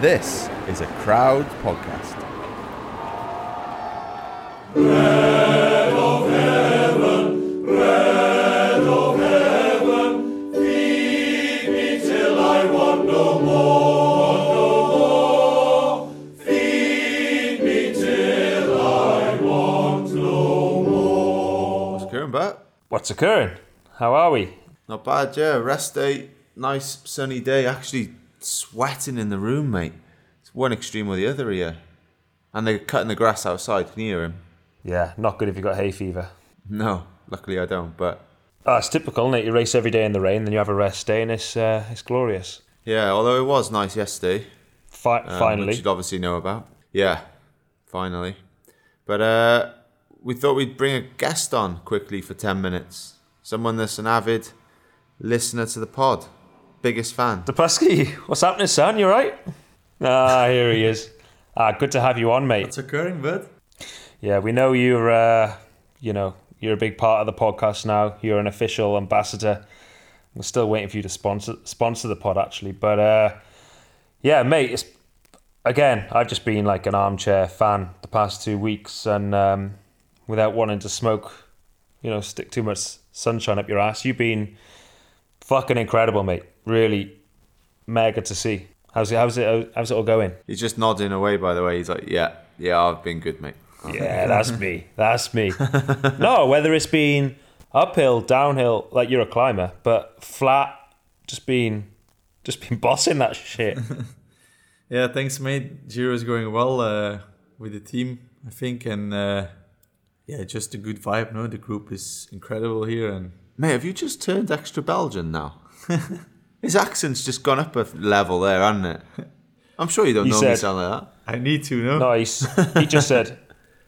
This is a crowd podcast. Bread of heaven, bread of heaven, feed me till I want no more. No more. Feed me till I want no more. What's occurring, Bert? What's occurring? How are we? Not bad, yeah. Rest day, nice sunny day. Actually, sweating in the room, mate. It's one extreme or the other here. And they're cutting the grass outside. Can you hear him? Yeah, not good if you've got hay fever. No, luckily I don't. But Oh, it's typical, isn't it? You race every day in the rain, then you have a rest day, and it's uh, it's glorious. yeah, although it was nice yesterday, Fi- um, finally, which you'd obviously know about. Yeah, finally. But uh, we thought we'd bring a guest on quickly for 10 minutes. Someone that's an avid listener to the pod. Biggest fan. De Pluski, what's happening, son? You right? Ah, here he is. Ah, good to have you on, mate. What's occurring, bud? Yeah, we know you're, uh, you know, you're a big part of the podcast now. You're an official ambassador. We're still waiting for you to sponsor sponsor the pod, actually. But uh, yeah, mate, it's again. I've just been like an armchair fan the past two weeks, and um, without wanting to smoke, you know, stick too much sunshine up your ass. You've been fucking incredible, mate. Really mega to see. How's it? How's it? How's it all going? He's just nodding away, by the way. He's like, yeah, yeah, I've been good, mate. Yeah, that's me. That's me. no, whether it's been uphill, downhill, like you're a climber, but flat, just been, just been bossing that shit. Yeah, thanks, mate. Giro is going well uh, with the team, I think, and uh, yeah, just a good vibe. No, the group is incredible here, and Mate, have you just turned extra Belgian now? His accent's just gone up a level there, hasn't it? I'm sure you don't He normally said- sound like that. I need to know. No, he's, he just said,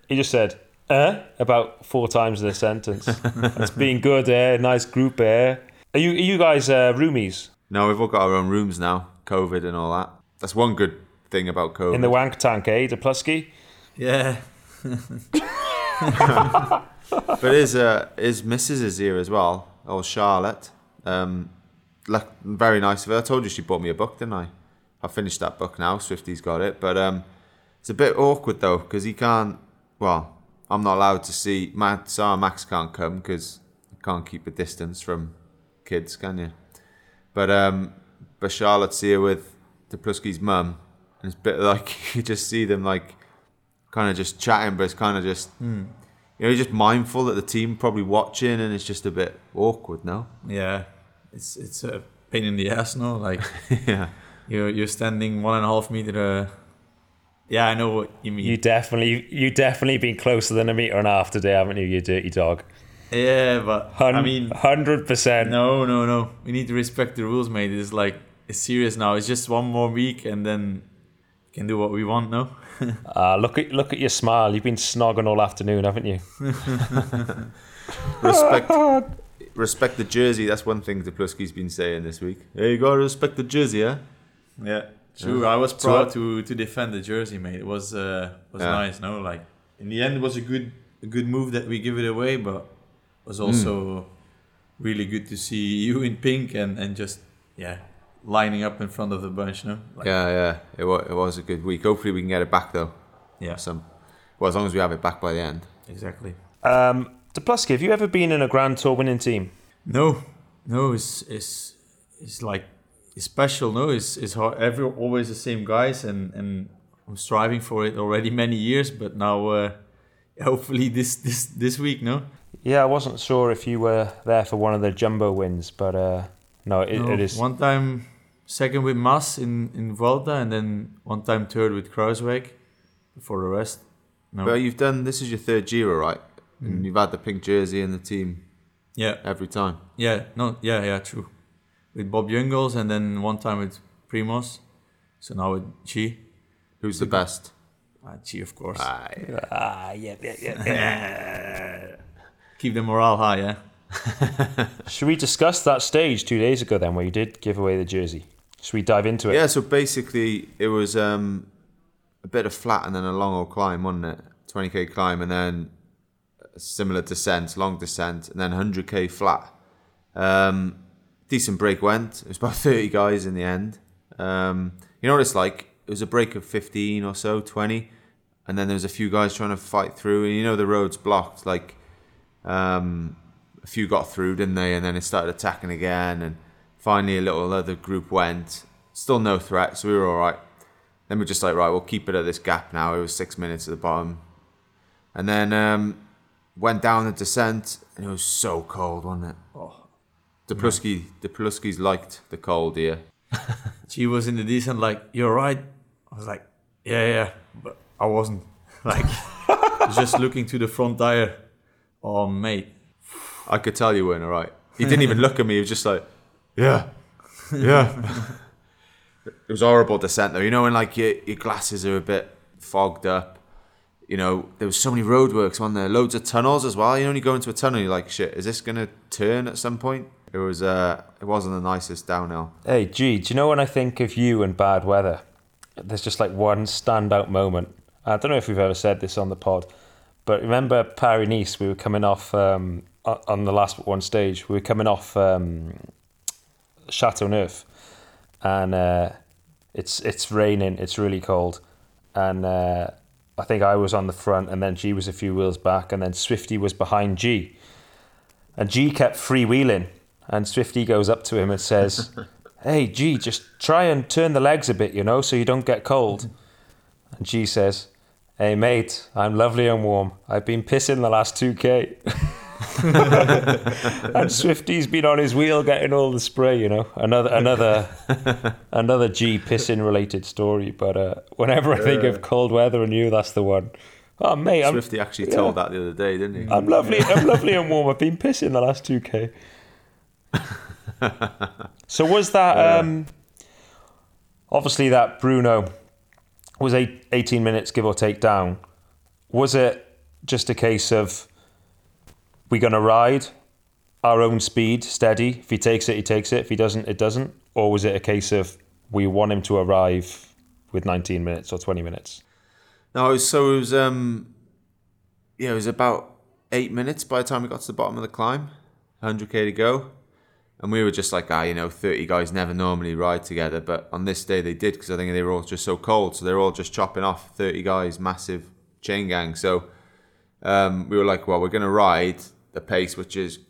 he just said, eh, about four times in a sentence. It's been good, eh? Nice group, eh? Are you, are you guys uh, roomies No, we've all got our own rooms now, COVID and all that. That's one good thing about COVID. in the wank tank, eh? De Pluski? Yeah, but his uh, his missus is here as well. Old Charlotte. Um, like, very nice of her. I told you she bought me a book, didn't I? I finished that book now. Swifty's got it, but um, it's a bit awkward though because he can't. Well, I'm not allowed to see. Matt, Sarah Max can't come because can't keep a distance from kids, can you? But um, but Charlotte's here with De Pluski's mum, and it's a bit like you just see them like kind of just chatting, but it's kind of just you know you're just mindful that the team probably watching, and it's just a bit awkward, no? yeah. It's it's a pain in the ass, no. Like yeah. you're you're standing one and a half meter. Uh, yeah, I know what you mean. You definitely, you definitely been closer than a metre and a half today, haven't you, you dirty dog? yeah, but Hun- I mean, 100%. no, no, no. We need to respect the rules, mate. It's like it's serious now. It's just one more week, and then we can do what we want, no. Ah, look at look at your smile. You've been snogging all afternoon, haven't you? Respect respect the jersey. That's one thing De Pluski's been saying this week. Hey, you gotta respect the jersey, yeah. Yeah, true. I was proud to to defend the jersey, mate. It was uh, was Yeah. nice. No, like in the end, it was a good a good move that we give it away, but it was also really good to see you in pink and and just yeah lining up in front of the bunch. No, like, Yeah, yeah. It was, it was a good week. Hopefully, we can get it back though. yeah, Some, well, as long as we have it back by the end. exactly. Um, De Pluski, have you ever been in a Grand Tour winning team? No, no, it's it's it's like it's special. No, it's it's hard, every always the same guys, and and I'm striving for it already many years. But now, uh, hopefully this this this week, no. Yeah, I wasn't sure if you were there for one of the jumbo wins, but uh, no, it, No, it is. one time second with Mas in in Vuelta, and then one time third with Kruiswijk. For the rest, no. But you've done. This is your third Giro, right? Mm. And you've had the pink jersey in the team yeah, every time. yeah, no, yeah, yeah, true. With Bob Jungels, and then one time with Primož. So now with G, Who's the best? uh, G of course. Ah, yeah, yeah, yeah. yeah. Keep the morale high, yeah. Should we discuss that stage two days ago then, where you did give away the jersey? Should we dive into it? Yeah, so basically it was um, a bit of flat and then a long old climb, wasn't it? 20k climb and then a similar descent, long descent, and then 100k flat. Um, decent break went. It was about 30 guys in the end. Um, you know what it's like? It was a break of 15 or so, 20, and then there was a few guys trying to fight through. And you know the road's blocked. Like um, a few got through, didn't they? And then it started attacking again, and finally a little other group went. Still no threat, so we were all right. Then we're just like, right, we'll keep it at this gap now. It was six minutes at the bottom, and then um, went down the descent, and it was so cold, wasn't it? Oh. De Pluski, Depluski's liked the cold here. she was in the descent like, you're right. I was like, yeah, yeah, but I wasn't. Like, just looking to the front tire. Oh, mate. I could tell you weren't all right. He didn't even look at me. He was just like, yeah, yeah. it was horrible descent though. You know when like your, your glasses are a bit fogged up. You know there was so many roadworks on there, loads of tunnels as well. You know when you go into a tunnel, you're like, shit, is this gonna turn at some point? It was uh, it wasn't the nicest downhill. Hey, G, do you know when I think of you and bad weather? There's just like one standout moment. I don't know if we've ever said this on the pod, but remember Paris Nice? We were coming off um, on the last one stage. We were coming off um, Chateau Neuf, and uh, it's it's raining. It's really cold, and uh, I think I was on the front, and then G was a few wheels back, and then Swifty was behind G, and G kept freewheeling, and Swifty goes up to him and says, "Hey G, just try and turn the legs a bit, you know, so you don't get cold." And G says, "Hey mate, I'm lovely and warm. I've been pissing the last two k." and Swifty's been on his wheel getting all the spray, you know. Another another another G pissing related story. But uh, whenever I think of cold weather and you, that's the one. Oh mate, I'm Swifty actually told that the other day, didn't he? I'm lovely. I'm lovely and warm. I've been pissing the last two k. so was that um, obviously that Bruno was eight, 18 minutes give or take down? Was it just a case of we going to ride our own speed, steady? If he takes it, he takes it. If he doesn't, it doesn't. Or was it a case of we want him to arrive with 19 minutes or 20 minutes? No, so it was um, yeah, it was about eight minutes by the time we got to the bottom of the climb, 100k to go, and we were just like, ah, you know, 30 guys never normally ride together, but on this day they did because I think they were all just so cold, so they were all just chopping off 30 guys, massive chain gang. So um, we were like, well, we're gonna ride the pace, which is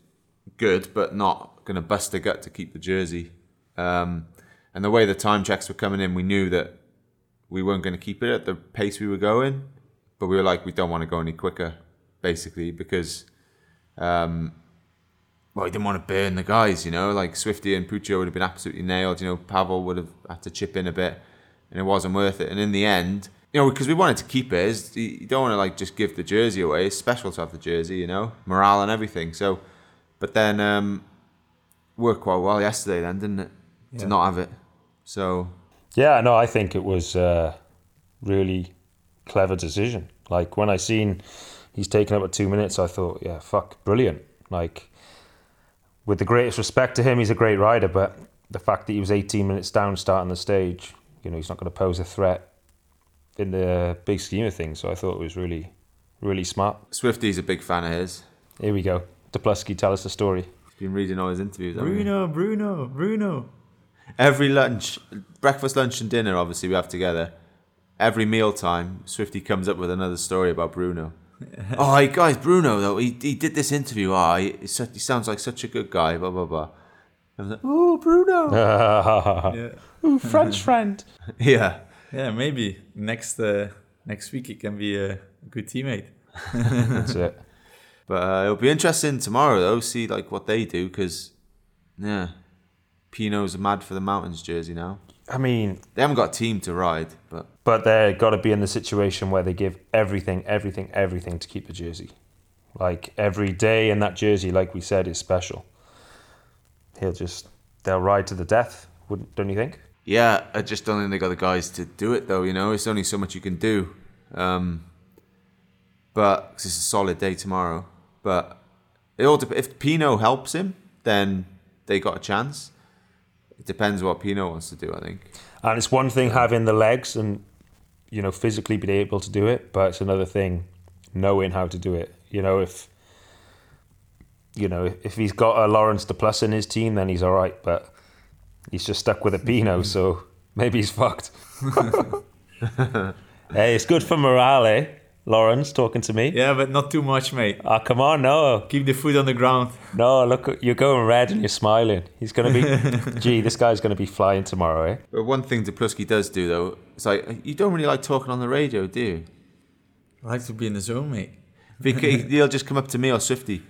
good, but not gonna bust a gut to keep the jersey. Um, and the way the time checks were coming in, we knew that we weren't going to keep it at the pace we were going, but we were like, we don't want to go any quicker, basically, because, um, well, we didn't want to burn the guys, you know, like Swifty and Puccio would have been absolutely nailed, you know, Pavel would have had to chip in a bit, and it wasn't worth it. And in the end, you know, because we wanted to keep it, is you don't want to like just give the jersey away. It's special to have the jersey, you know, morale and everything. So, but then um, worked quite well yesterday, then didn't it? To not have it. So Yeah, no, I think it was a really clever decision. Like when I seen he's taken up at two minutes, I thought, yeah, fuck, brilliant. Like with the greatest respect to him, he's a great rider, but the fact that he was 18 minutes down starting the stage, you know, he's not going to pose a threat in the big scheme of things. So I thought it was really, really smart. Swifty's a big fan of his. Here we go. De Pluski, tell us the story. He's been reading all his interviews. haven't? Bruno, Bruno, Bruno. Every lunch, breakfast, lunch, and dinner, obviously, we have together. Every mealtime, Swifty comes up with another story about Bruno. oh, hey, guys, Bruno, though, he, he did this interview. Oh, he, he's such, he sounds like such a good guy, blah, blah, blah. I was like, oh, Bruno. Yeah, Ooh, French friend. yeah. Yeah. Maybe next uh, next week it can be a good teammate. That's it. But uh, it'll be interesting tomorrow, though, see like what they do, because, yeah, Pinot's mad for the Mountains jersey now. I mean, They haven't got a team to ride, but but they've got to be in the situation where they give everything, everything, everything to keep the jersey. Like every day in that jersey, like we said, is special. He'll just they'll ride to the death, wouldn't don't you think? Yeah, I just don't think they got the guys to do it though. You know, it's only so much you can do. Um, but 'cause it's a solid day tomorrow. But it all dep- if Pinot helps him, then they got a chance. It depends what Pinot wants to do. I think. And it's one thing having the legs and you know physically being able to do it, but it's another thing knowing how to do it. You know, if you know if he's got a Laurens De Plus in his team, then he's all right. But he's just stuck with a Pinot, so maybe he's fucked. hey, it's good for morale, eh? Laurens talking to me. Yeah, but not too much, mate. Ah, come on, no, Keep the foot on the ground. no. Look, you're going red and you're smiling. He's gonna be. gee, this guy's gonna be flying tomorrow, eh? But one thing De Pluski does do though, it's like you don't really like talking on the radio, do you? I like to be in the zone, mate. Because he'll just come up to me or Swifty.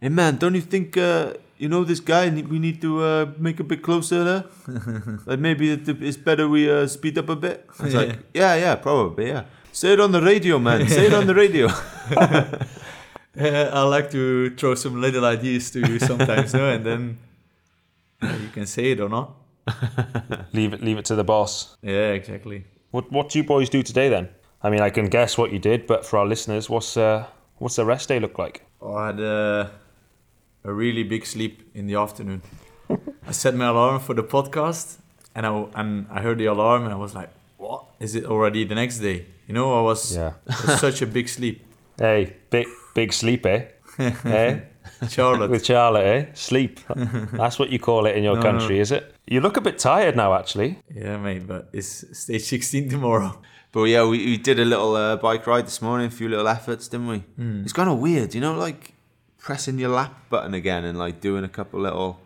Hey man, don't you think uh, you know this guy? We need to uh, make a bit closer there. like maybe it- it's better we uh, speed up a bit. It's like yeah, yeah, probably yeah. Say it on the radio, man. Say it on the radio. I like to throw some little ideas to you sometimes, no? And then uh, you can say it or not. Leave it, leave it to the boss. Yeah, exactly. What What do you boys do today then? I mean, I can guess what you did, but for our listeners, what's uh, what's the rest day look like? Oh, I had a, a really big sleep in the afternoon. I set my alarm for the podcast, and I and I heard the alarm, and I was like, "What is it already the next day?" You know, I was, Yeah. was such a big sleep. Hey, big big sleep, eh? eh? Charlotte, With Charlotte, eh? Sleep. That's what you call it in your No, country, no. is it? You look a bit tired now, actually. yeah, mate, but it's stage 16 tomorrow. but yeah, we, we did a little uh, bike ride this morning, a few little efforts, didn't we? It's kind of weird, you know, like pressing your lap button again and like doing a couple little.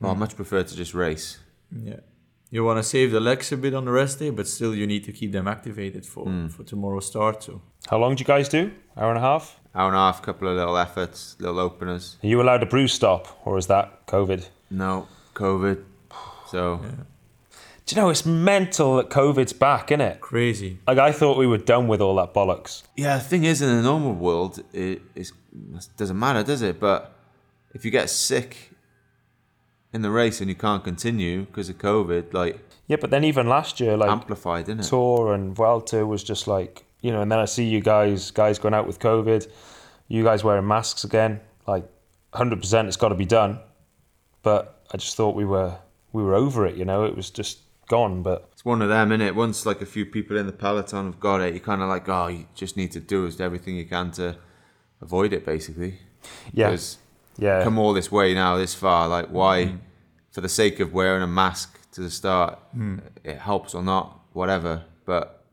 Well, hmm. I much prefer to just race. Yeah. You want to save the legs a bit on the rest day, but still you need to keep them activated for, hmm. for tomorrow's start. So How long do you guys do? Hour and a half? Hour and a half, couple of little efforts, little openers. Are you allowed a brew stop, or is that COVID? No, COVID. So Do you know it's mental that COVID's back, isn't it? crazy. Like I thought we were done with all that bollocks. yeah, the thing is, in the normal world, it, it's, doesn't matter, does it? But if you get sick in the race and you can't continue because of COVID, like Yeah, but then even last year, like amplified, isn't it? Tour and Vuelta was just like you know, and then I see you guys guys going out with COVID, you guys wearing masks again, like hundred percent, it's got to be done. But I just thought we were we were over it, you know, it was just gone. But It's one of them, innit? Once like a few people in the peloton have got it, you kind of like, oh, you just need to do is everything you can to avoid it, basically. yeah, 'Cause yeah, come all this way now, this far. Like, why, mm-hmm. for the sake of wearing a mask to the start, mm. it helps or not, whatever. But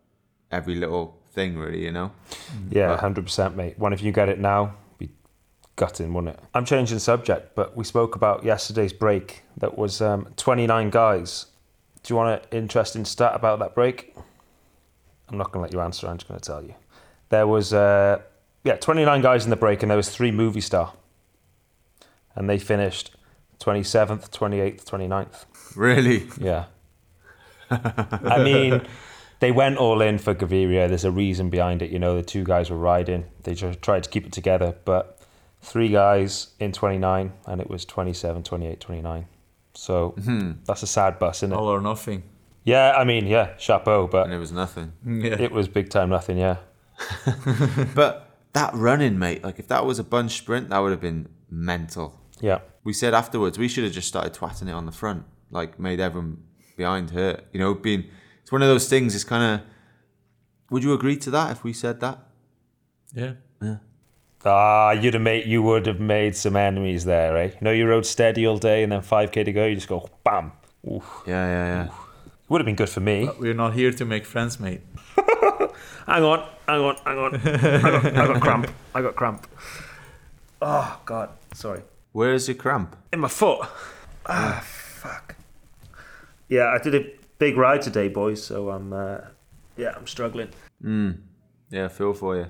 every little thing, really, you know. Mm. yeah, hundred percent, mate. One if you get it now, be gutting, wouldn't it? I'm changing subject, but we spoke about yesterday's break. That was um, 29 guys. Do you want an interesting stat about that break? I'm not going to let you answer. I'm just going to tell you. There was uh, yeah 29 guys in the break, and there was three Movistar, and they finished 27th, 28th, 29th. Really, Yeah. I mean, they went all in for Gaviria. There's a reason behind it. You know, the two guys were riding. They just tried to keep it together. But three guys in 29, and it was 27, 28, 29. So hmm. that's a sad bus, isn't it? All or nothing. Yeah, I mean, yeah, chapeau. But and it was nothing. Yeah. it was big time nothing, yeah. But that running, mate, like if that was a bunch sprint, that would have been mental. Yeah. We said afterwards we should have just started twatting it on the front, like made everyone behind hurt. You know, being it's one of those things. It's kind of. Would you agree to that if we said that? Yeah. Yeah. Ah, you'd have made, you would have made some enemies there, eh? You know, you rode steady all day and then 5k to go, you just go bam. Oof. Yeah, yeah, yeah. Would have been good for me. But we're not here to make friends, mate. Hang on, hang on, hang on. I got, I got cramp. I got cramp. Oh God, sorry. Where is your cramp? In my foot. Ah, fuck. Yeah, I did a big ride today, boys. So I'm, uh, yeah, I'm struggling. Mm. Yeah, feel for you.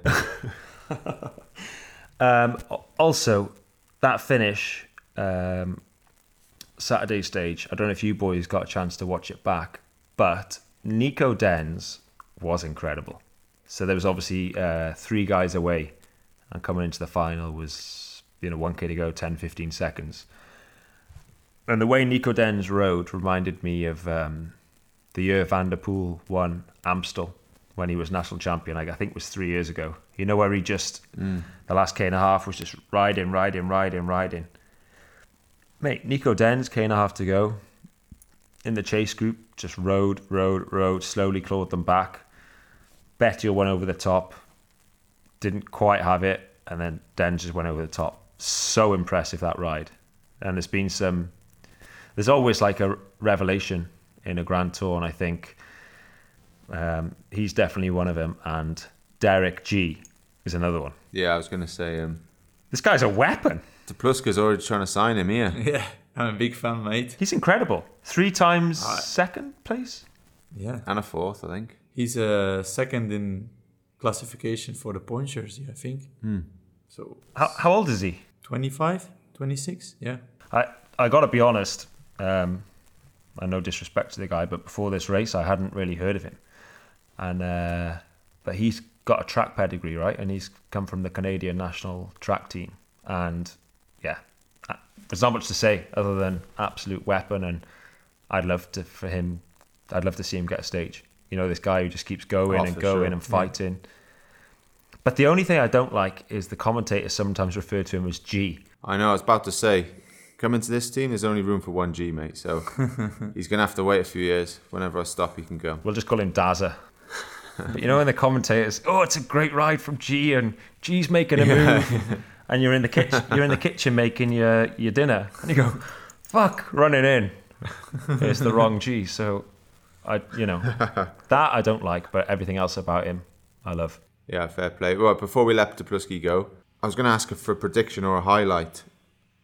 Um, also, that finish, um, Saturday stage. I don't know if you boys got a chance to watch it back, but Nico Denz was incredible. So there was obviously uh, three guys away, and coming into the final was you know 1k to go, 10, 15 seconds. And the way Nico Denz rode reminded me of um, the year Van der Poel won Amstel when he was national champion. I think it was three years ago. You know where he just the last k and a half was just riding, riding, riding, riding. Mate, Nico Denz k and a half to go. In the chase group, just rode, rode, rode, slowly clawed them back. Bettiol went over the top, didn't quite have it, and then Den just went over the top. So impressive that ride. And there's been some. There's always like a revelation in a Grand Tour, and I think um, he's definitely one of them. And Derek Gee is another one. Yeah, I was going to say, um, This guy's a weapon. De Pluski's already trying to sign him here. Yeah, I'm a big fan, mate. He's incredible. Three times second place. Yeah, And a fourth, I think. he's uh, second in classification for the point jersey, I think. So How, how old is he? 25, 26, yeah. I I got to be honest. Um, I no disrespect to the guy, but before this race, I hadn't really heard of him. And uh, but he's got a track pedigree, right? And he's come from the Canadian national track team. And yeah, uh, there's not much to say other than absolute weapon. And I'd love to for him. I'd love to see him get a stage. You know, this guy who just keeps going Oh, and going sure. and fighting. But the only thing I don't like is the commentators sometimes refer to him as G. I know, I was about to say, coming to this team, there's only room for one G, mate. So he's going to have to wait a few years. Whenever I stop, he can go. We'll just call him Dazza. But you know, when the commentators, oh, it's a great ride from G, and G's making a move, and you're in the kitchen, you're in the kitchen making your your dinner, and you go, fuck, running in. it's the wrong G. So, I, you know, that I don't like, but everything else about him, I love. Yeah, fair play. Well, before we let De Pluski go, I was going to ask for a prediction or a highlight.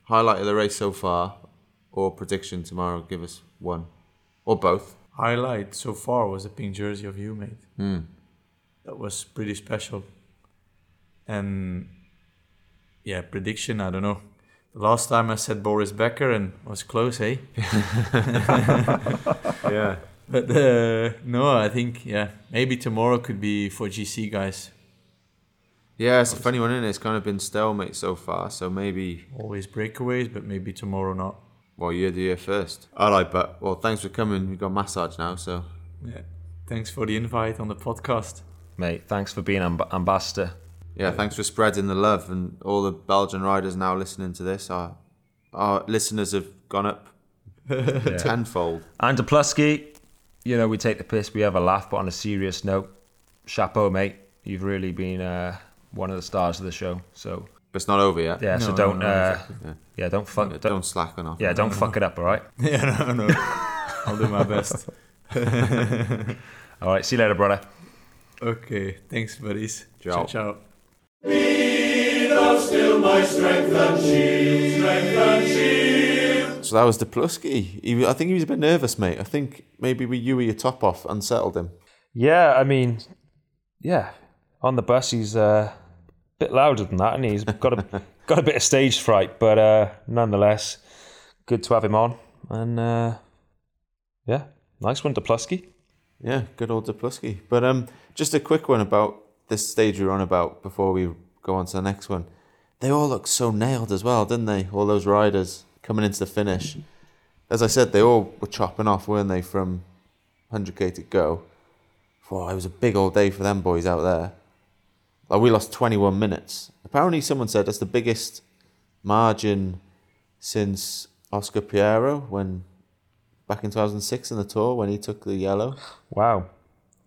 Highlight of the race so far, or prediction tomorrow. Give us one, or both. Highlight so far was the pink jersey of you, mate. That was pretty special. And yeah, prediction, I don't know. The last time I said Boris Becker and was close, eh? Yeah. But uh, no, I think yeah, maybe tomorrow could be for GC guys. Yeah, it's a funny one, isn't it? It's kind of been stalemate so far, so maybe, Always breakaways, but maybe tomorrow not. Well, you're the year first. All right, but, well, thanks for coming. We've got massage now, so. Yeah. Thanks for the invite on the podcast. Mate, thanks for being amb- ambassador. Yeah, thanks for spreading the love, and all the Belgian riders now listening to this. Our, our listeners have gone up tenfold. And to Plusky, you know, we take the piss, we have a laugh, but on a serious note, chapeau, mate. You've really been uh, one of the stars of the show. So But it's not over yet. yeah, so don't no, no, uh, exactly. yeah, don't fuck, Yeah, don't, don't slack on off. yeah, don't fuck it up, all right. yeah, no, no. I'll do my best. All right, see you later, brother. Okay, thanks, buddies. Ciao. ciao. Be thou still my strength and shield. So that was De Pluski. He, I think he was a bit nervous, mate. I think maybe with you with your top off unsettled him. Yeah, I mean, yeah, on the bus he's uh, a bit louder than that, and he? he's got a got a bit of stage fright, but uh, nonetheless, good to have him on, and uh, yeah, nice one to Yeah, good old De Pluski. But um, just a quick one about this stage we are on about before we go on to the next one. They all look so nailed as well, didn't they? All those riders coming into the finish. As I said, they all were chopping off, weren't they, from 100k to go. Wow, it was a big old day for them boys out there. Like we lost 21 minutes. Apparently, someone said that's the biggest margin since Oscar Pereiro when back in 2006 in the tour when he took the yellow. Wow,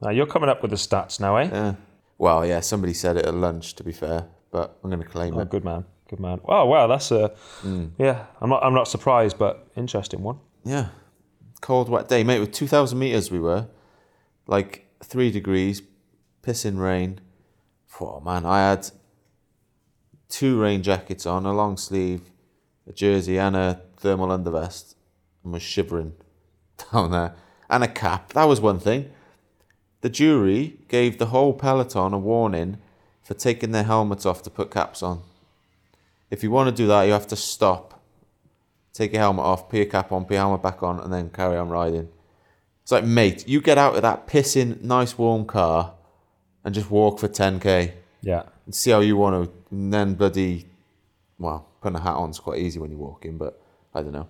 now you're coming up with the stats now, eh? Yeah. Well, yeah, somebody said it at lunch, to be fair, but I'm going to claim Oh, it. good man, good man. Oh wow, that's a yeah. I'm not I'm not surprised, but interesting one. Yeah. Cold, wet day. Mate, with 2,000 metres we were, like three degrees, pissing rain. Oh, man, I had two rain jackets on, a long sleeve, a jersey, and a thermal undervest, and was shivering down there. And a cap. That was one thing. The jury gave the whole peloton a warning for taking their helmets off to put caps on. If you want to do that, you have to stop, take your helmet off, put your cap on, put your helmet back on, and then carry on riding. It's like, mate, you get out of that pissing, nice warm car and just walk for 10k Yeah, and see how you want to. And then bloody, well, putting a hat on is quite easy when you're walking, but I don't know.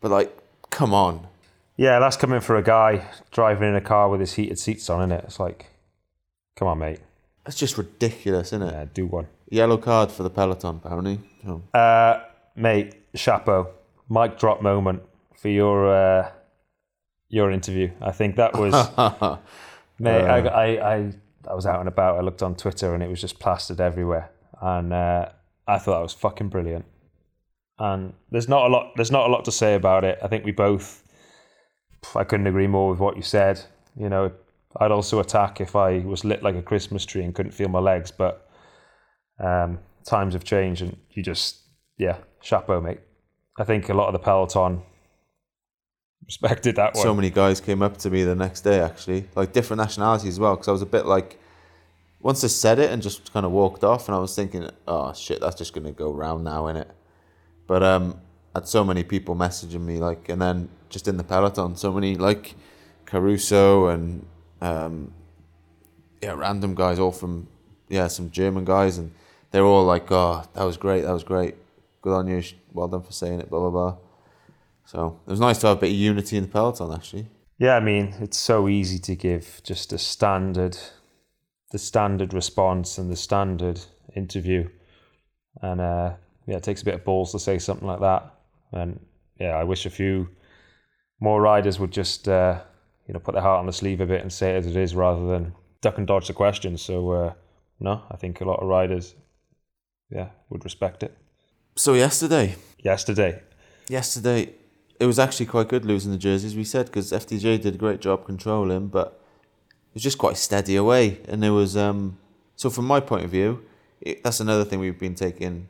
But like, come on. Yeah, that's coming for a guy driving in a car with his heated seats on, isn't it? It's like, come on, mate. That's just ridiculous, isn't it? Yeah, do one. Yellow card for the peloton, apparently. So, Uh, mate, chapeau. Mic drop moment for your uh, your interview. I think that was, mate. I, I, I, I was out and about. I looked on Twitter and it was just plastered everywhere, and uh, I thought that was fucking brilliant. And there's not a lot. There's not a lot to say about it. I think we both. I couldn't agree more with what you said. You know, I'd also attack if I was lit like a Christmas tree and couldn't feel my legs, but um, times have changed, and you just, yeah, chapeau, mate. I think a lot of the peloton respected that one. so many guys came up to me the next day, actually, like different nationalities as well, because I was a bit like, once I said it and just kind of walked off, and I was thinking, oh shit, that's just gonna go round now, innit? But um, I had so many people messaging me, like, and then just in the peloton, so many like Caruso and um, yeah, random guys, all from yeah, some German guys, and they're all like, oh, that was great, that was great, good on you, well done for saying it, blah blah blah. So it was nice to have a bit of unity in the peloton, actually. Yeah, I mean, it's so easy to give just a standard, the standard response and the standard interview, and uh, yeah, it takes a bit of balls to say something like that. And yeah, I wish a few more riders would just uh, you know put their heart on the sleeve a bit and say it as it is, rather than duck and dodge the questions. So uh, no, I think a lot of riders, yeah, would respect it. So yesterday, Yesterday, yesterday, it was actually quite good losing the jerseys. We said because FDJ did a great job controlling, but it was just quite steady away. And there was um, so from my point of view, it, that's another thing we've been taking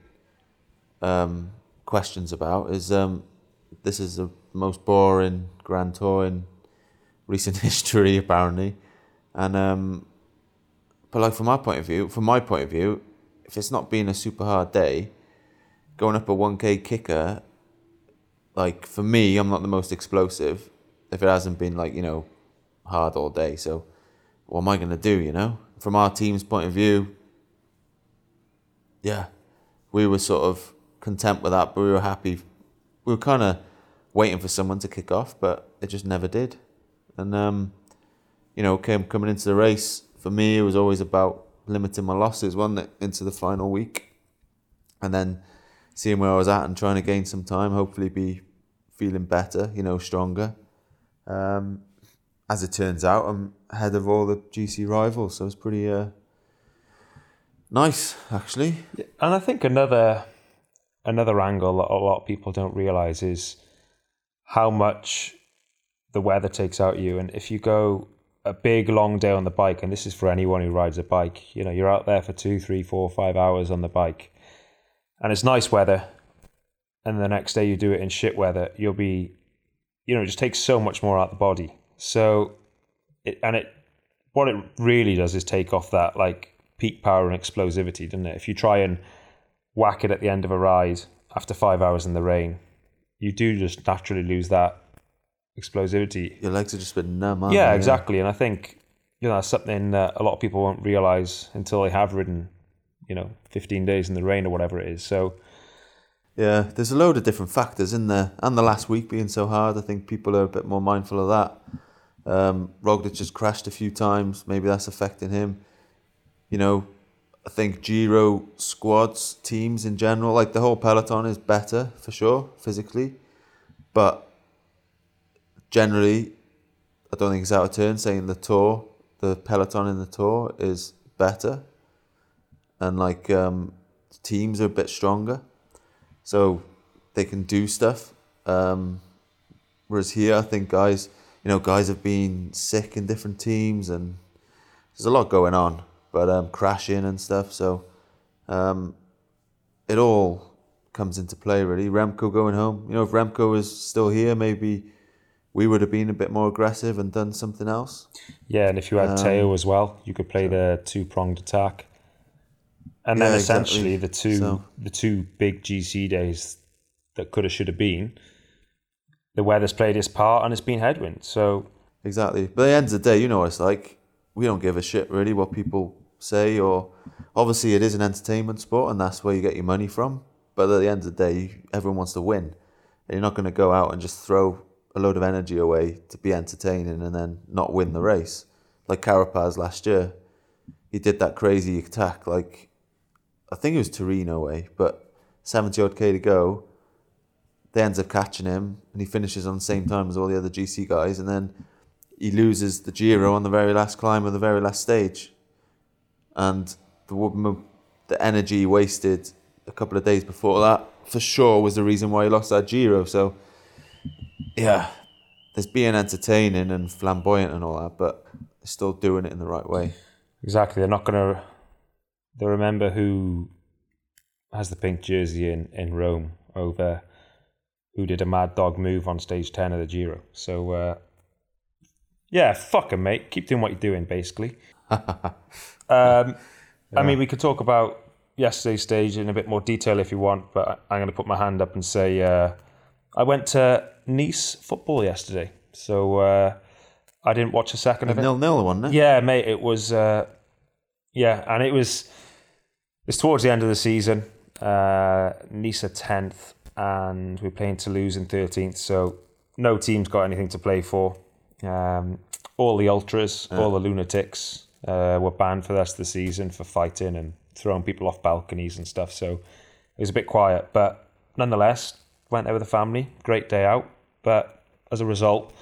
um, questions about is um, this is the most boring Grand Tour in recent history apparently, and um, but like from my point of view, from my point of view, if it's not been a super hard day, going up a one k kicker like for me, I'm not the most explosive if it hasn't been like you know hard all day. So what am I gonna do? You know, from our team's point of view, yeah, we were sort of content with that, but we were happy. We were kind of waiting for someone to kick off, but it just never did. And um, you know, came coming into the race for me, it was always about limiting my losses, it, into the final week, and then seeing where I was at and trying to gain some time, hopefully be feeling better, you know, stronger. Um, as it turns out, I'm ahead of all the GC rivals, so it's pretty uh, nice, actually. And I think another another angle that a lot of people don't realize is how much the weather takes out you. And if you go a big long day on the bike, and this is for anyone who rides a bike, you know, you're out there for two, three, four, five hours on the bike, and it's nice weather, and the next day you do it in shit weather, you'll be, you know, it just takes so much more out of the body. So, it, and it, what it really does is take off that like peak power and explosivity, doesn't it? If you try and whack it at the end of a ride after five hours in the rain, you do just naturally lose that explosivity. Your legs are just a bit numb, Yeah, they? exactly. And I think you know that's something that a lot of people won't realize until they have ridden, you know, 15 days in the rain or whatever it is. So Yeah, there's a load of different factors in there, and the last week being so hard, I think people are a bit more mindful of that. Um, Roglic has crashed a few times. Maybe that's affecting him. You know, I think Giro squads, teams in general, like the whole peloton is better for sure physically, but generally, I don't think it's out of turn saying the tour, the peloton in the tour is better, and like um, teams are a bit stronger so they can do stuff. Um, whereas here, I think guys, you know, guys have been sick in different teams, and there's a lot going on, but um, crashing and stuff. So um, it all comes into play, really. Remco going home, you know, if Remco was still here, maybe we would have been a bit more aggressive and done something else. yeah, and if you had Um, Tao as well, you could play the two pronged attack. And then Yeah, essentially exactly. the two So- the two big GC days that could have should have been, the weather's played its part and it's been headwind. So Exactly. But at the end of the day, you know what it's like. We don't give a shit really what people say, or obviously it is an entertainment sport, and that's where you get your money from. But at the end of the day, everyone wants to win. And you're not going to go out and just throw a load of energy away to be entertaining and then not win the race. Like Carapaz last year, he did that crazy attack. Like I think it was Torino way, but 70 odd k to go. They ends up catching him, and he finishes on the same time as all the other GC guys, and then he loses the Giro on the very last climb of the very last stage, and the the energy wasted a couple of days before that, for sure, was the reason why he lost that Giro. So, yeah, there's being entertaining and flamboyant and all that, but still doing it in the right way. Exactly. They're not going to. They remember who has the pink jersey in, in Rome over who did a mad dog move on stage 10 of the Giro. So, uh, yeah, fuck 'em, mate. Keep doing what you're doing, basically. um, I mean, we could talk about yesterday's stage in a bit more detail if you want, but I'm going to put my hand up and say uh, I went to Nice football yesterday. So, uh, I didn't watch a second of it. Nil nil, wasn't it? Yeah, mate, it was. Uh, yeah, and it was. It's towards the end of the season. Uh, Nice are tenth, and we're playing Toulouse in thirteenth. So no team's got anything to play for. Um, all the ultras, all the lunatics, uh, were banned for the rest of the season for fighting and throwing people off balconies and stuff. So it was a bit quiet, but nonetheless, went there with the family. Great day out, but as a result,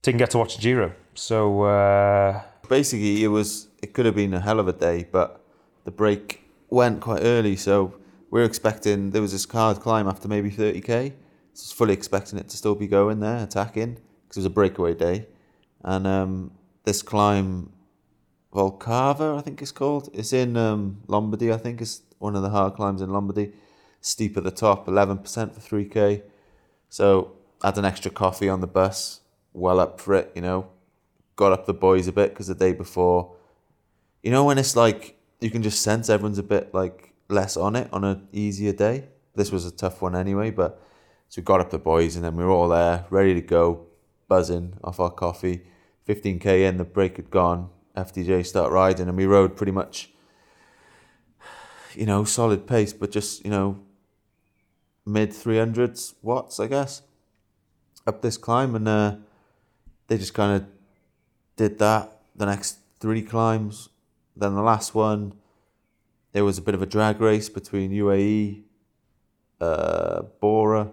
didn't get to watch the Giro. So. Uh, basically it was it could have been a hell of a day but the break went quite early so we are expecting there was this hard climb after maybe 30k so I was fully expecting it to still be going there attacking because it was a breakaway day. And um, this climb Valcava I think it's called it's in um, Lombardy I think it's one of the hard climbs in Lombardy. Steep at the top 11% for 3k so had an extra coffee on the bus well up for it you know. Got up the boys a bit because the day before, you know, when it's like you can just sense everyone's a bit like less on it on an easier day. This was a tough one anyway, but so we got up the boys and then we were all there, ready to go, buzzing off our coffee. 15k in, the break had gone. FDJ start riding, and we rode pretty much, you know, solid pace, but just you know, mid 300s watts, I guess, up this climb, and uh, they just kind of did that the next three climbs. Then the last one, there was a bit of a drag race between UAE, uh, Bora,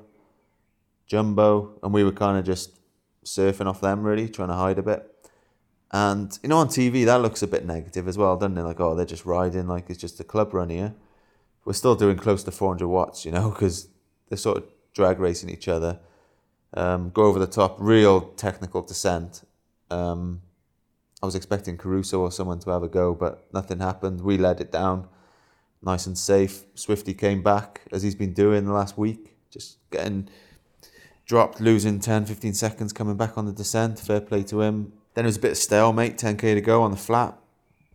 Jumbo, and we were kind of just surfing off them, really, trying to hide a bit. And, you know, on TV, that looks a bit negative as well, doesn't it? Like, oh, they're just riding like it's just a club run here. We're still doing close to 400 watts, you know, because they're sort of drag racing each other. Um, go over the top, real technical descent. Um, I was expecting Caruso or someone to have a go, but nothing happened. We led it down, nice and safe. Swifty came back as he's been doing the last week, just getting dropped, losing 10, 15 seconds, coming back on the descent. Fair play to him. Then it was a bit of stalemate, 10k to go on the flat.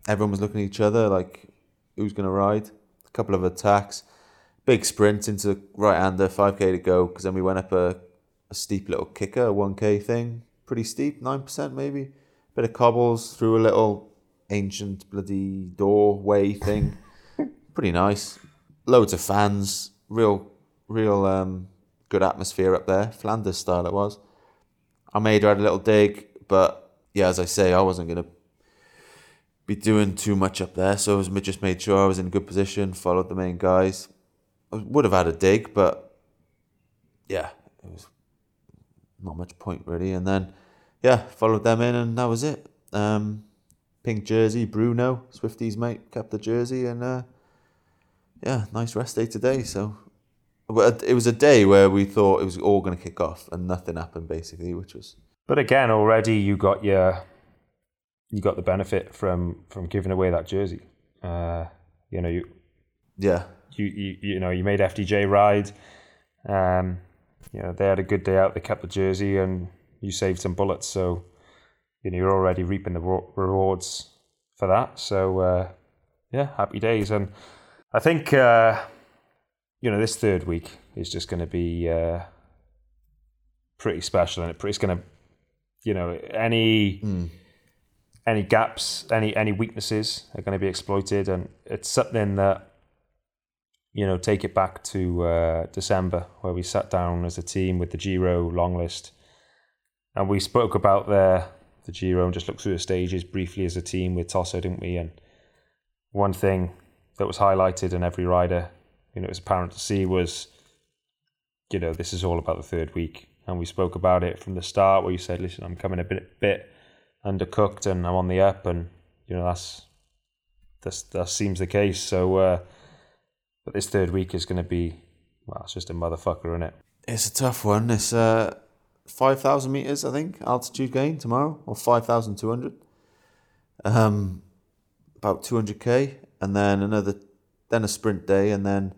Everyone was looking at each other like, who's going to ride? A couple of attacks, big sprint into right hander, 5k to go, because then we went up a, a steep little kicker, a 1k thing. Pretty steep, 9% maybe bit of cobbles through a little ancient bloody doorway thing. Pretty nice. Loads of fans. Real, real um, good atmosphere up there. Flanders style it was. I made her had a little dig, but yeah, as I say, I wasn't gonna be doing too much up there, so I was just made sure I was in a good position. Followed the main guys. I would have had a dig, but yeah, it was not much point really. And then yeah, followed them in, and that was it. Um, pink jersey, Bruno, Swifties mate, kept the jersey, and uh, yeah, nice rest day today. So, but it was a day where we thought it was all going to kick off, and nothing happened basically, which was. But again, already you got your you got the benefit from from giving away that jersey. Uh, you know, you Yeah, you, you you know you made FDJ ride. Um, you know they had a good day out. They kept the jersey, and you saved some bullets. So you know you're already reaping the rewards for that. So uh, yeah, happy days. And I think uh, you know this third week is just going to be uh, pretty special, and it's going to you know any any gaps, any any weaknesses are going to be exploited, and it's something that you know, take it back to uh, December where we sat down as a team with the Giro long list, and we spoke about the the Giro and just looked through the stages briefly as a team with Tosso, didn't we? And one thing that was highlighted in every rider, you know, it was apparent to see was, you know, this is all about the third week, and we spoke about it from the start where you said, listen, I'm coming a bit bit undercooked and I'm on the up, and you know that's that's that seems the case. So. Uh, but this third week is going to be, well, it's just a motherfucker, isn't it? It's a tough one. It's uh, 5,000 metres, I think, altitude gain tomorrow, or 5,200. Um, about 200k, and then another, then a sprint day, and then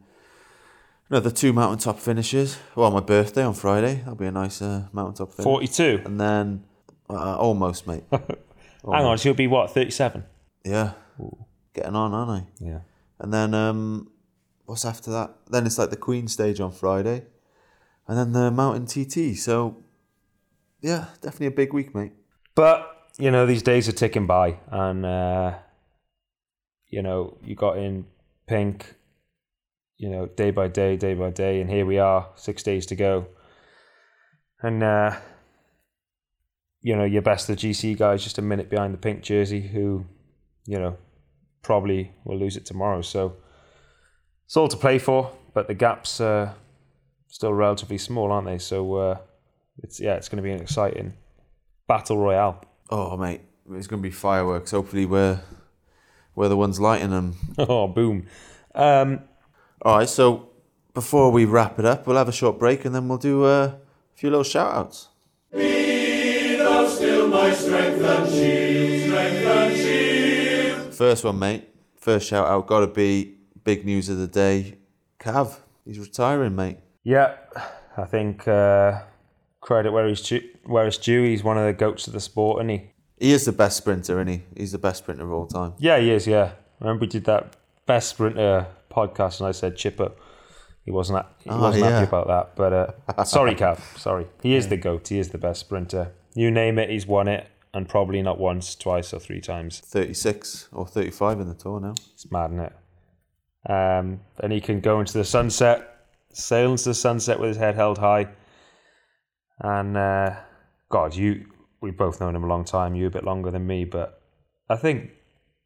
another two mountaintop finishes. Well, my birthday on Friday. That'll be a nice uh, mountaintop finish. 42. And then, uh, almost, mate. Hang on, she'll be what, 37? Yeah. Getting on, aren't I? Yeah. And then um, what's after that? Then it's like the Queen stage on Friday, and then the Mountain TT. So yeah, definitely a big week, mate. But, you know, these days are ticking by, and, uh, you know, you got in pink, you know, day by day, day by day, and here we are, six days to go. And, uh, you know, your best of the GC guys just a minute behind the pink jersey, who, you know, probably will lose it tomorrow. So it's all to play for, but the gaps are still relatively small, aren't they? So uh, it's yeah, it's going to be an exciting battle royale. Oh, mate, it's going to be fireworks. Hopefully, we're we're the ones lighting them. oh, boom! Um, All right, so before we wrap it up, we'll have a short break, and then we'll do uh, a few little shout outs. First one, mate. First shout out, got to be big news of the day. Cav, he's retiring, mate. yeah, I think uh, credit where he's due, where it's due. He's one of the goats of the sport, and he He is the best sprinter, isn't he? He's the best sprinter of all time. Yeah, he is. Yeah, remember we did that best sprinter podcast, and I said Chipper. He wasn't. ha- He Oh, wasn't yeah. happy about that. But uh, sorry, Cav. Sorry. He is the goat. He is the best sprinter. You name it, he's won it, and probably not once, twice, or three times. 36 or 35 in the tour now. It's mad, isn't it? Um, and he can go into the sunset, sail into the sunset with his head held high. And uh, God, you we've both known him a long time. You a bit longer than me, but I think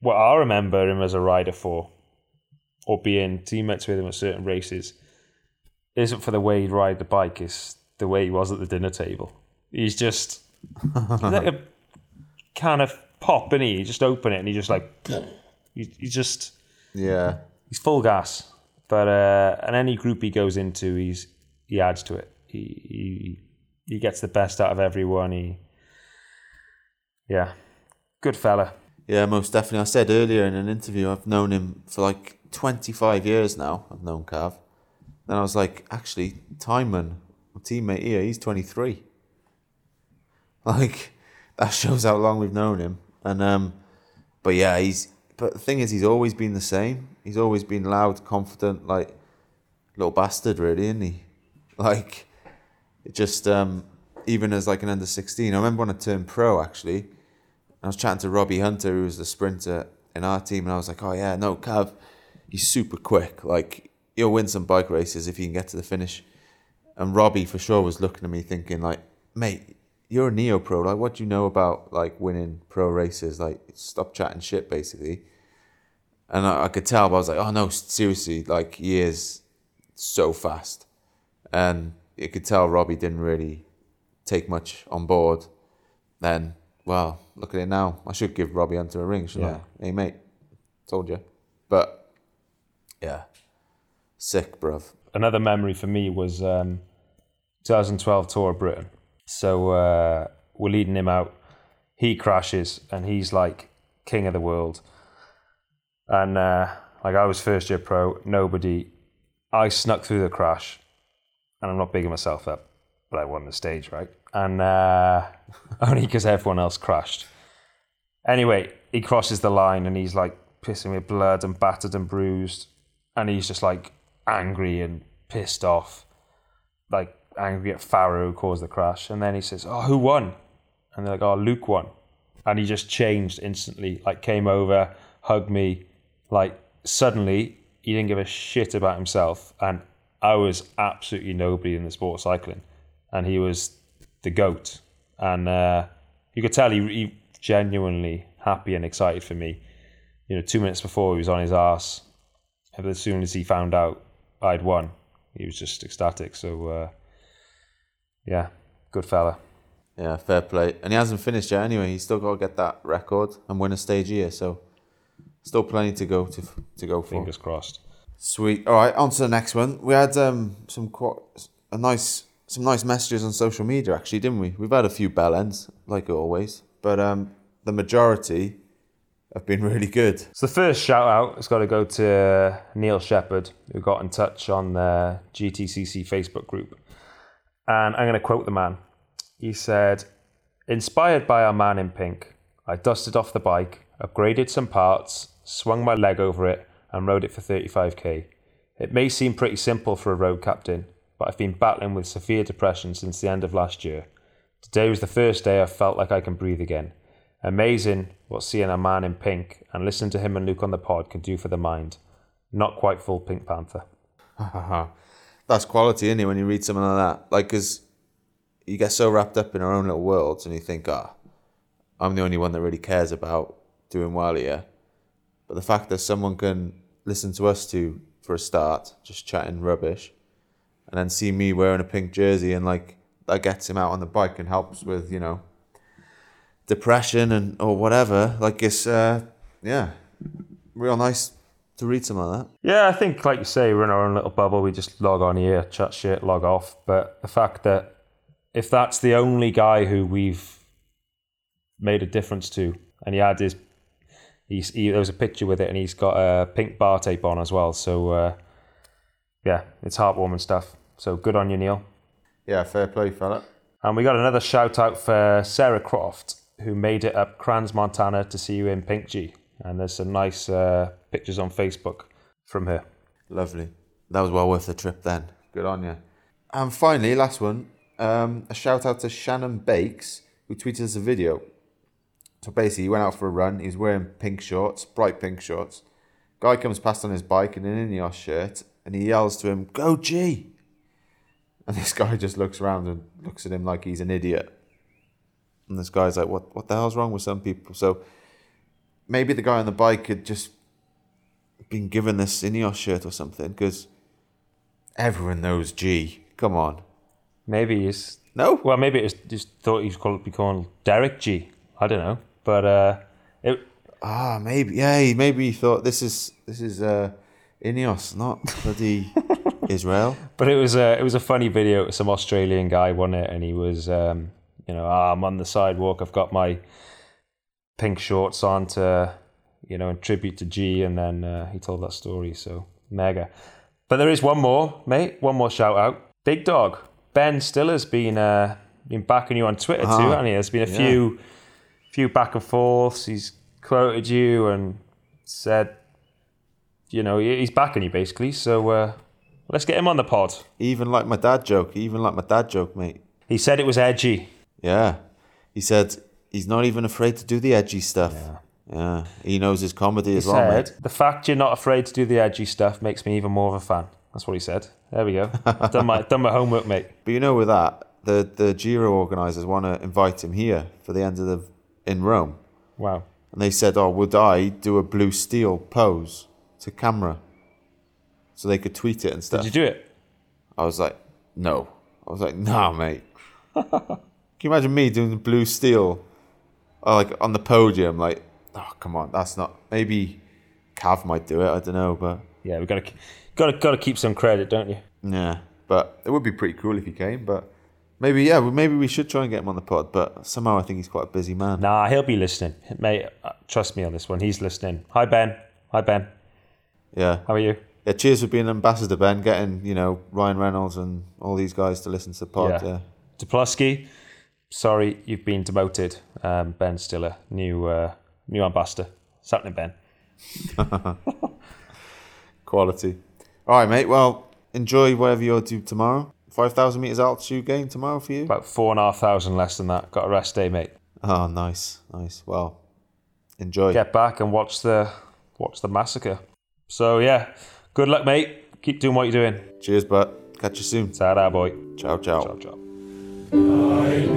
what I remember him as a rider for, or being teammates with him at certain races, isn't for the way he'd ride the bike. It's the way he was at the dinner table. He's just he's like a kind of pop, and he? You just open it and he just like he, he just Yeah. he's full gas. But uh, and any group he goes into, he's he adds to it. He he he gets the best out of everyone. He yeah, good fella. Yeah, most definitely. I said earlier in an interview, I've known him for like 25 years now. I've known Cav. Then I was like, actually, Thymen, my teammate here, he's 23. Like, that shows how long we've known him. And, um, but yeah, he's, but the thing is, he's always been the same. He's always been loud, confident, like, little bastard, really, isn't he? Like, it just, um, even as like an under 16, I remember when I turned pro, actually, I was chatting to Robbie Hunter, who was the sprinter in our team, and I was like, "Oh yeah, no, Cav, he's super quick. Like he'll win some bike races if he can get to the finish." And Robbie for sure was looking at me thinking, like, "Mate, you're a neo pro. Like, what do you know about like winning pro races? Like, stop chatting shit, basically." And I, I could tell, but I was like, "Oh no, seriously, like he is so fast," and you could tell Robbie didn't really take much on board. Then, well, look at it now. I should give Robbie Hunter a ring, shouldn't I? Hey, mate, told you. But, yeah, sick, bruv. Another memory for me was um, 2012 Tour of Britain. So uh, we're leading him out. He crashes, and he's like king of the world. And uh, like I was first year pro, nobody. I snuck through the crash, and I'm not bigging myself up, but I won the stage, right? And uh, only because everyone else crashed. Anyway, he crosses the line, and he's like pissing with blood and battered and bruised, and he's just like angry and pissed off, like angry at Farrow who caused the crash. And then he says, "Oh, who won?" And they're like, "Oh, Luke won." And he just changed instantly. Like came over, hugged me. Like suddenly he didn't give a shit about himself, and I was absolutely nobody in the sport of cycling, and he was the goat, and uh, you could tell he, he genuinely happy and excited for me. You know, two minutes before he was on his ass, and as soon as he found out I'd won, he was just ecstatic. So, uh, yeah, good fella. Yeah, fair play. And he hasn't finished yet anyway. He's still got to get that record and win a stage here. So still plenty to go to to go for. Fingers crossed. Sweet. All right, on to the next one. We had um, some quite a nice some nice messages on social media actually, didn't we? We've had a few bell ends like always, but um, the majority have been really good. So the first shout out has got to go to Neil Shepherd, who got in touch on the GTCC Facebook group. And I'm going to quote the man. He said, Inspired by our man in pink, I dusted off the bike, upgraded some parts, swung my leg over it, and rode it for 35k. It may seem pretty simple for a road captain, but I've been battling with severe depression since the end of last year. Today was the first day I felt like I can breathe again. Amazing what seeing a man in pink and listening to him and Luke on the pod can do for the mind. Not quite full Pink Panther. That's quality, isn't it, when you read something like that? Like, because you get so wrapped up in our own little worlds and you think, ah, I'm the only one that really cares about doing well here. But the fact that someone can listen to us two for a start, just chatting rubbish, and then see me wearing a pink jersey and like that gets him out on the bike and helps with, you know, depression and or whatever. Like it's uh yeah. Real nice to read some of that. Yeah, I think, like you say, we're in our own little bubble. We just log on here, chat shit, log off. But the fact that if that's the only guy who we've made a difference to, and he had his, he's, he, there was a picture with it, and he's got a pink bar tape on as well. So, uh, yeah, it's heartwarming stuff. So good on you, Neil. Yeah, fair play, fella. And we got another shout out for Sarah Croft, who made it up Crans, Montana to see you in Pink G. And there's some nice uh, pictures on Facebook from her. Lovely. That was well worth the trip then. Good on you. And finally, last one, um, a shout out to Shannon Bakes, who tweeted us a video. So basically, he went out for a run. He's wearing pink shorts, bright pink shorts. Guy comes past on his bike in an Ineos shirt, and he yells to him, "Go G!" And this guy just looks around and looks at him like he's an idiot. And this guy's like, "What? What the hell's wrong with some people?" So maybe the guy on the bike had just been given this Ineos shirt or something, because everyone knows G. Come on. Maybe he's No? well, maybe it's just thought he was called be called Derek Gee. I don't know, but uh, it Ah, maybe. Yeah, maybe he thought this is this is uh, Ineos, not bloody Israel. But it was a it was a funny video. Some Australian guy won it, and he was um, you know ah, I'm on the sidewalk. I've got my pink shorts on to you know in tribute to G, and then uh, he told that story. So mega. But there is one more, mate. One more shout out. Big dog Ben Stiller's been uh, been backing you on Twitter too, Ah, hasn't he? There's been a yeah. few few back and forths. He's quoted you and said, you know, he's backing you basically. So uh, let's get him on the pod. Even like my dad joke. Even like my dad joke, mate. He said it was edgy. Yeah. He said he's not even afraid to do the edgy stuff. Yeah. He knows his comedy He as well, mate. the fact you're not afraid to do the edgy stuff makes me even more of a fan. That's what he said. There we go. I've done my, done my homework, mate. But you know, with that, the the Giro organisers want to invite him here for the end of the in Rome, Wow. and they said, "Oh, would I do a blue steel pose to camera, so they could tweet it and stuff?" Did you do it? I was like, "No." I was like, "Nah, mate." Can you imagine me doing the blue steel, uh, like on the podium? Like, oh, come on, that's not. Maybe Cav might do it. I don't know, but Yeah, we got to got to got to keep some credit, don't you? yeah, but it would be pretty cool if he came. But maybe, yeah, maybe we should try and get him on the pod. But somehow I think he's quite a busy man. Nah, he'll be listening, mate. uh, Trust me on this one. He's listening. Hi Ben. Hi Ben. Yeah, How are you? yeah. Cheers for being an ambassador, Ben. Getting you know Ryan Reynolds and all these guys to listen to the pod. Yeah. Yeah, De Pluski, sorry you've been demoted. Um, ben Stiller, new uh, new ambassador. What's happening, Ben? quality. All right, mate. Well, enjoy whatever you're do tomorrow. Five thousand meters altitude gain tomorrow for you. About four and a half thousand less than that. Got a rest day, mate. Oh, nice, nice. Well, enjoy. Get back and watch the watch the massacre. So yeah, Good luck, mate. Keep doing what you're doing. Cheers, but catch you soon. Ta-da, boy. Ciao, ciao. Ciao, ciao.